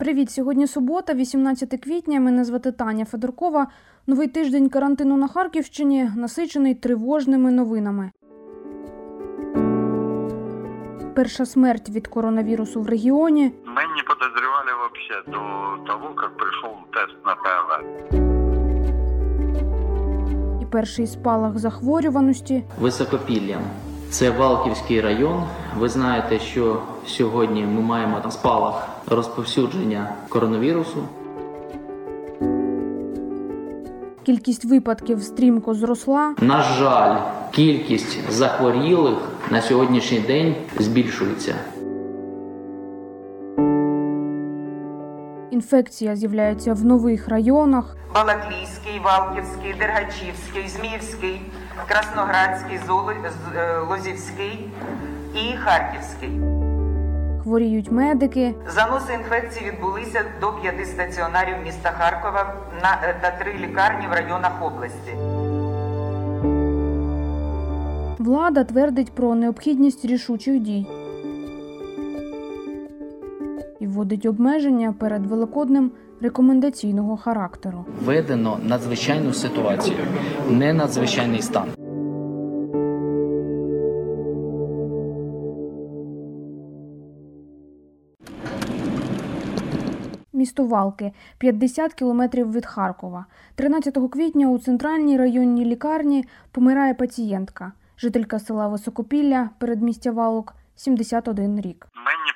Привіт! Сьогодні субота, 18 квітня. Мене звати Таня Федоркова. Новий тиждень карантину на Харківщині насичений тривожними новинами. Перша смерть від коронавірусу в регіоні. Мы не подозревали вообще до того, как пришел тест на ПЛР. і перший спалах захворюваності. Високопіллям. Це Валківський район. Ви знаєте, що сьогодні ми маємо спалах розповсюдження коронавірусу. Кількість випадків стрімко зросла. На жаль, кількість захворілих на сьогоднішній день збільшується. Інфекція з'являється в нових районах. Балаклійський, Валківський, Дергачівський, Зміївський, Красноградський, е, Лозівський і Харківський. Хворіють медики. Заноси інфекції відбулися до п'яти стаціонарів міста Харкова на, е, та три лікарні в районах області. Влада твердить про необхідність рішучих дій вводить обмеження перед Великоднем рекомендаційного характеру. введено надзвичайну ситуацію, не надзвичайний стан. Місто Валки 50 кілометрів від Харкова. 13 квітня у центральній районній лікарні помирає пацієнтка, жителька села Високопілля, передмістя Валок, 71 рік. Мы не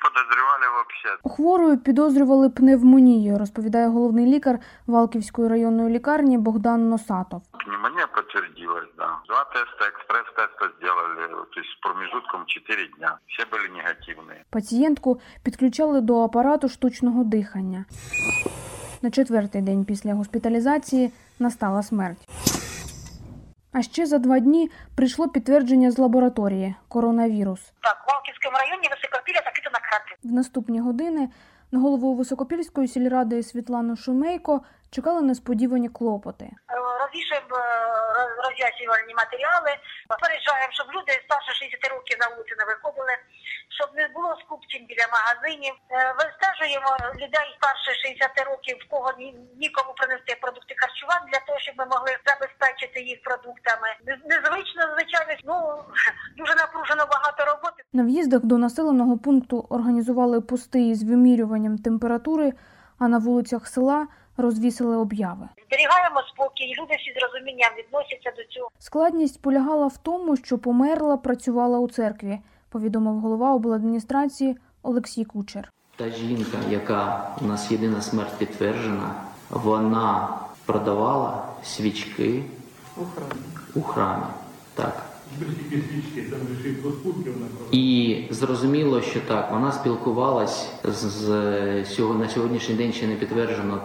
подозревали вообще. У хворої підозрювали пневмонію, розповідає головний лікар Валківської районної лікарні Богдан Носатов. Пневмония подтвердилась, да. Два теста, экспресс-теста сделали, то есть с промежутком 4 дня. Все были негативные. Пацієнтку підключали до апарату штучного дихання. На четвертий день після госпіталізації настала смерть. А ще за два дні прийшло підтвердження з лабораторії коронавірус. Так, в наступні години на голову Високопільської сільради Світлану Шумейко чекали несподівані клопоти. Розвішуємо е, роз'яснювальні матеріали, попереджаємо, щоб люди старше 60 років на вулиці не виходили, щоб не було скупчень біля магазинів. Е, Вистежуємо людей старше 60 років, в кого нікому принести продукти харчування для того, щоб ми могли забезпечити їх продуктами. Незвично, звичайно, ну дуже напружено багато роботи. На в'їздах до населеного пункту організували пости із вимірюванням температури, а на вулицях села розвісили обяви. Зберігаємо спокій, люди всі з розумінням відносяться до цього. Складність полягала в тому, що померла працювала у церкві, повідомив голова обладміністрації Олексій Кучер. Та жінка, яка у нас єдина смерть підтверджена, вона продавала свічки у храмі. Так. І зрозуміло, що так, вона спілкувалась з, з на сьогоднішній день ще не підтверджено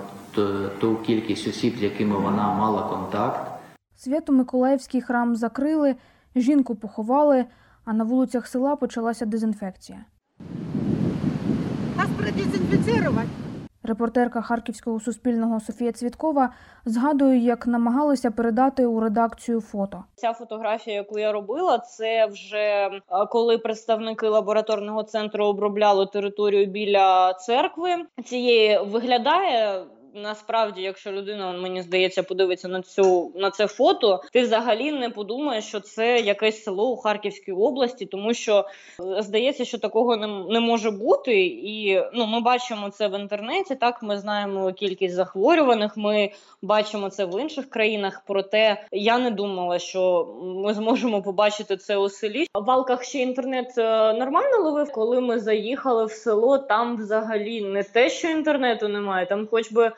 ту кількість осіб, з якими вона мала контакт. Свято-Миколаївський храм закрили, жінку поховали, а на вулицях села почалася дезінфекція. Нас продезинфицировать. Репортерка Харківського суспільного Софія Цвіткова згадує, як намагалися передати у редакцію фото. Ця фотографія, яку я робила, це вже е, коли представники лабораторного центру обробляли територію біля церкви. Цієї виглядає. Насправді, якщо людина мені здається подивиться на цю на це фото, ти взагалі не подумаєш, що це якесь село у Харківській області, тому що е, здається, що такого не, не може бути. І ну ми бачимо це в інтернеті. Так ми знаємо кількість захворюваних. Ми бачимо це в інших країнах. Проте я не думала, що ми зможемо побачити це у селі. В Валках ще інтернет е, нормально ловив. Коли ми заїхали в село, там взагалі не те, що інтернету немає, там хоч би.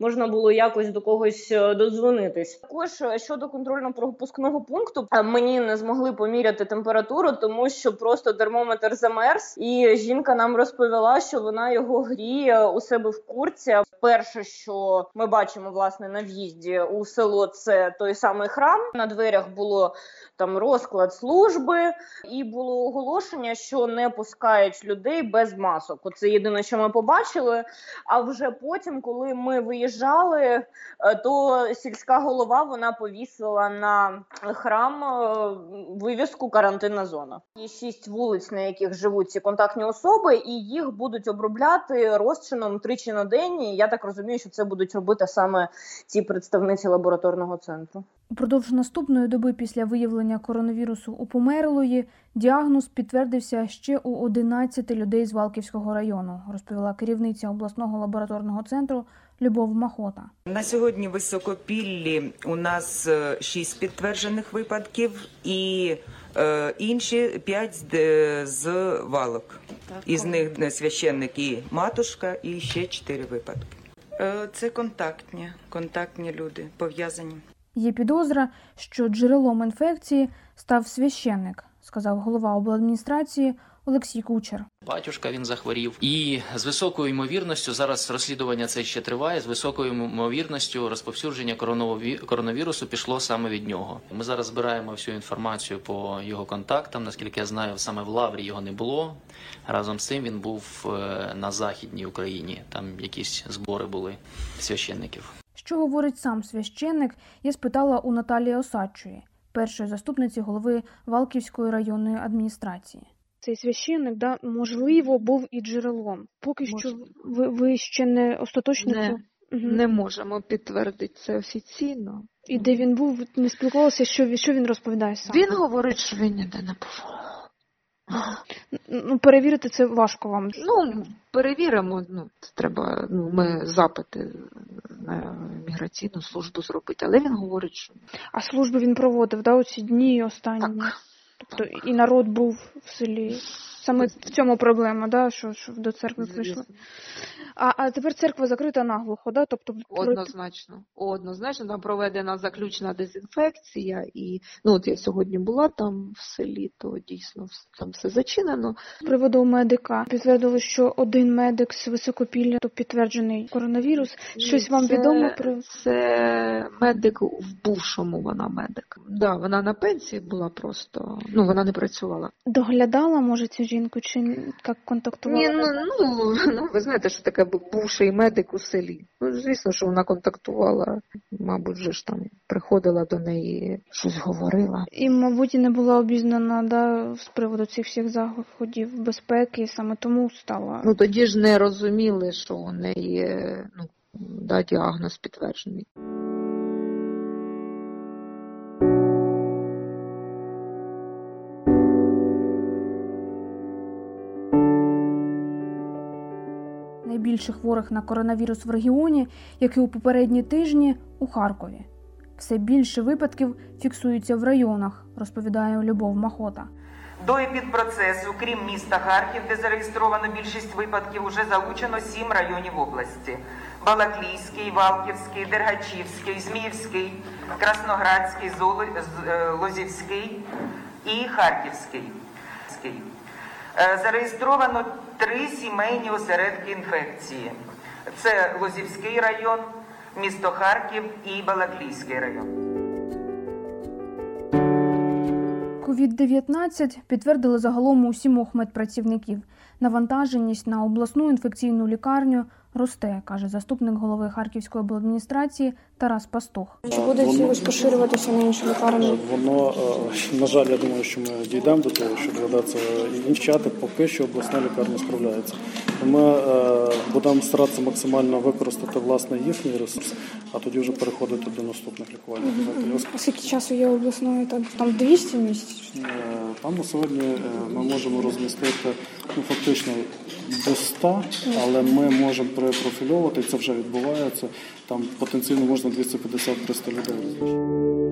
Можна було якось до когось е, додзвонитись. Також е, щодо контрольно-пропускного пункту е, мені не змогли поміряти температуру, тому що просто термометр замерз, і жінка нам розповіла, що вона його гріє у себе в курці. Перше, що ми бачимо власне на в'їзді у село, це той самий храм. На дверях було там розклад служби, і було оголошення, що не пускають людей без масок. Оце єдине, що ми побачили. А вже потім, коли ми виїжджали приїжджали, е, то сільська голова вона повісила на храм е, вивіску карантинна зона. Є шість вулиць, на яких живуть ці контактні особи, і їх будуть обробляти розчином тричі на день. Я так розумію, що це будуть робити саме ці представниці лабораторного центру. Упродовж наступної доби після виявлення коронавірусу у померлої діагноз підтвердився ще у 11 людей з Валківського району, розповіла керівниця обласного лабораторного центру Любов Махота. На сьогодні в Високопіллі у нас е, шість підтверджених випадків і е, інші п'ять з, е, з валок. Із них е, священник і матушка, і ще чотири випадки. Е, це контактні, контактні люди, пов'язані. Є підозра, що джерелом інфекції став священник, сказав голова обладміністрації Олексій Кучер. Батюшка він захворів, і з високою ймовірністю зараз розслідування це ще триває. З високою ймовірністю розповсюдження коронавірусу пішло саме від нього. Ми зараз збираємо всю інформацію по його контактам. Наскільки я знаю, саме в Лаврі його не було. Разом з цим він був е, на західній Україні. Там якісь збори були священників. Що говорить сам священник, я спитала у Наталії Осадчої, першої заступниці голови Валківської районної адміністрації. Цей священник, да, можливо, був і джерелом. Поки що ви, ви ще не остаточно Не. Мгм. Не можемо підтвердити це офіційно. І де він був, не спілкувалися, що, він- що він розповідає сам. Він говорить, що він ніде не був. Ну, перевірити це важко вам. Ну, перевіримо. Ну, це треба, ну, ми запити на міграційну службу зробити, але він говорить, що А служби він проводив, да, оці дні останні. так. Тобто і народ був в селі. Саме в цьому проблема, да, що, що до церкви прийшли. А, а тепер церква закрита наглухо, да? Тобто Однозначно. Однозначно, там проведена заключна дезінфекція, і ну от я сьогодні була там в селі, то дійсно там все зачинено. з приводу медика підтвердили, що один медик з високопілля то підтверджений коронавірус. Щось вам відомо про Це медик в бувшому вона медик. Да, вона на пенсії була просто. Ну вона не працювала. доглядала, може, цю жінку, чи як контактувала? Ні, ну, ну, ну ви знаєте, що таке бувший медик у селі. Ну, звісно, що вона контактувала, мабуть, вже ж там приходила до неї, щось говорила. І, мабуть, і не була обізнана да, з приводу цих всіх заходів безпеки, саме тому стала. Ну тоді ж не розуміли, що у неї ну, да, діагноз підтверджений. Найбільше хворих на коронавірус в регіоні, як і у попередні тижні, у Харкові. Все більше випадків фіксуються в районах, розповідає Любов Махота. До епідпроцесу, крім міста Харків, де зареєстровано більшість випадків, уже залучено сім районів області: Балаклійський, Валківський, Дергачівський, Зміївський, Красноградський, е, Лозівський і Харківський. Е, Зареєстровано три сімейні осередки інфекції: це Лозівський район, місто Харків і Балаклійський район. COVID-19 підтвердили загалом у сімох медпрацівників. Навантаженість на обласну інфекційну лікарню росте, каже заступник голови Харківської обладміністрації Тарас Пастух. Чи буде якось поширюватися на інші лікарні? Воно, е, на жаль, я думаю, що ми дійдемо до того, щоб згадатися і вчати, поки що обласна лікарня справляється. Ми е, будемо старатися максимально використати власне їхній ресурс, а тоді вже переходити до наступних лікувальних закладів. А скільки часу є обласною? Там, там 200 місяців? Е, Там на сьогодні е, ми можемо розмістити ну, фактично до 100, але ми можемо перепрофільовувати, це вже відбувається. Там потенційно можна 250-300 людей.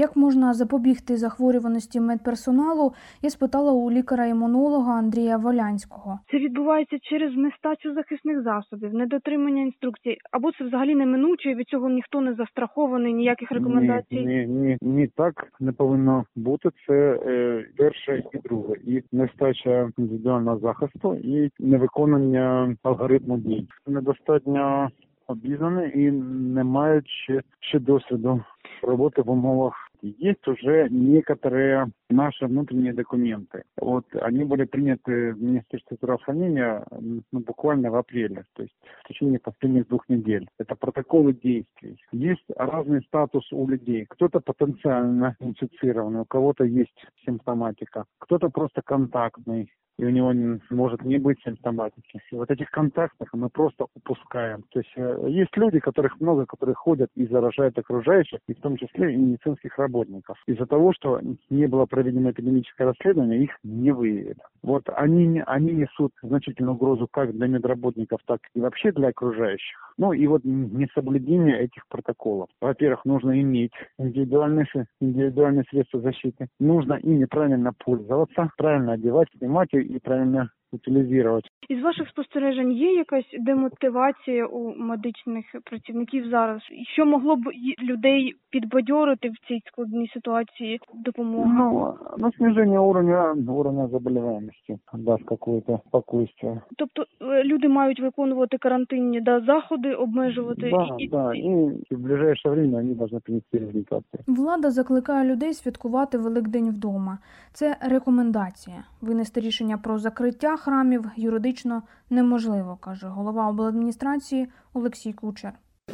Як можна запобігти захворюваності медперсоналу? Я спитала у лікаря-імунолога Андрія Волянського. Це відбувається через нестачу захисних засобів, недотримання інструкцій, або це взагалі неминуче, і від цього ніхто не застрахований, ніяких рекомендацій. Ні, ні, ні, ні, так не повинно бути. Це е, перше і друге. І нестача індивідуального захисту і невиконання алгоритму дій. Недостатньо обізнані і не мають ще, ще досвіду роботи в умовах Есть уже некоторые наши внутренние документы. Вот они были приняты в Министерстве здравоохранения ну, буквально в апреле, то есть в течение последних двух недель. Это протоколы действий. Есть разный статус у людей. Кто-то потенциально инфицированный, у кого-то есть симптоматика, кто-то просто контактный, и у него н- может не быть симптоматики. И вот этих контактных мы просто упускаем. То есть э, есть люди, которых много, которые ходят и заражают окружающих, и в том числе и медицинских работников. Из-за того, что не было проведено эпидемическое расследование, их не выявили. Вот они, они несут значительную угрозу как для медработников, так и вообще для окружающих. Ну и вот несоблюдение этих протоколов. Во-первых, нужно иметь индивидуальные, индивидуальные средства защиты. Нужно ими правильно пользоваться, правильно одевать, снимать и правильно утилізувати. Із ваших спостережень є якась демотивація у медичних працівників зараз? Що могло б людей підбадьорити в цій складній ситуації допомога? Ну, на снижение уровня, уровня заболеваемости даст какое-то спокойствие. Тобто е, люди мають виконувати карантинні да, заходи, обмежувати Да, і, да, и в ближайшее время они должны принести результаты. Влада закликає людей святкувати Великдень вдома. Це рекомендація. Винести рішення про закриття храмів юридично неможливо, каже голова обладміністрації Олексій Кучер.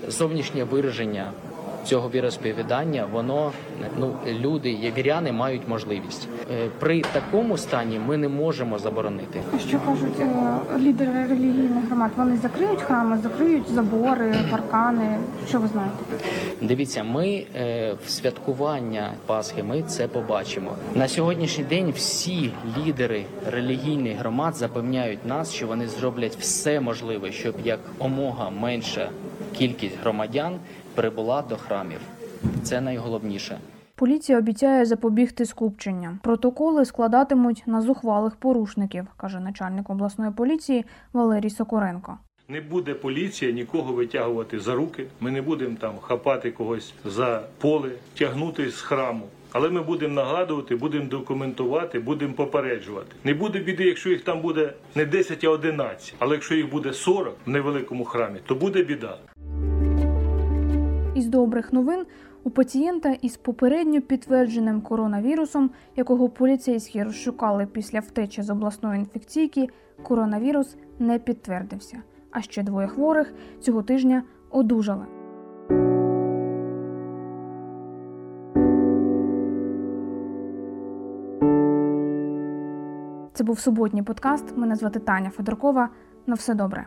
Зовнішнє вираження цього віросповідання, воно ну люди, віряни, мають можливість. Е, При такому стані ми не можемо заборонити. що кажуть е, лідери релігійних громад? Вони закриють храми, закриють забори, паркани. Що ви знаєте? Дивіться, ми е, в святкування Пасхи ми це побачимо. На сьогоднішній день всі лідери релігійних громад запевняють нас, що вони зроблять все можливе, щоб як омога менша кількість громадян прибула до храмів. Це найголовніше. Поліція обіцяє запобігти скупченням. Протоколи складатимуть на зухвалих порушників, каже начальник обласної поліції Валерій Сокоренко. Не буде поліція нікого витягувати за руки. Ми не будемо там хапати когось за поле, тягнути з храму. Але ми будемо нагадувати, будемо документувати, будемо попереджувати. Не буде біди, якщо їх там буде не 10, а 11. Але якщо їх буде 40 в невеликому храмі, то буде біда. Із добрих новин у пацієнта із попередньо підтвердженим коронавірусом, якого поліцейські розшукали після втечі з обласної інфекційки, коронавірус не підтвердився. А ще двоє хворих цього тижня одужали. Це був суботній подкаст. Мене звати Таня Федоркова. На все добре.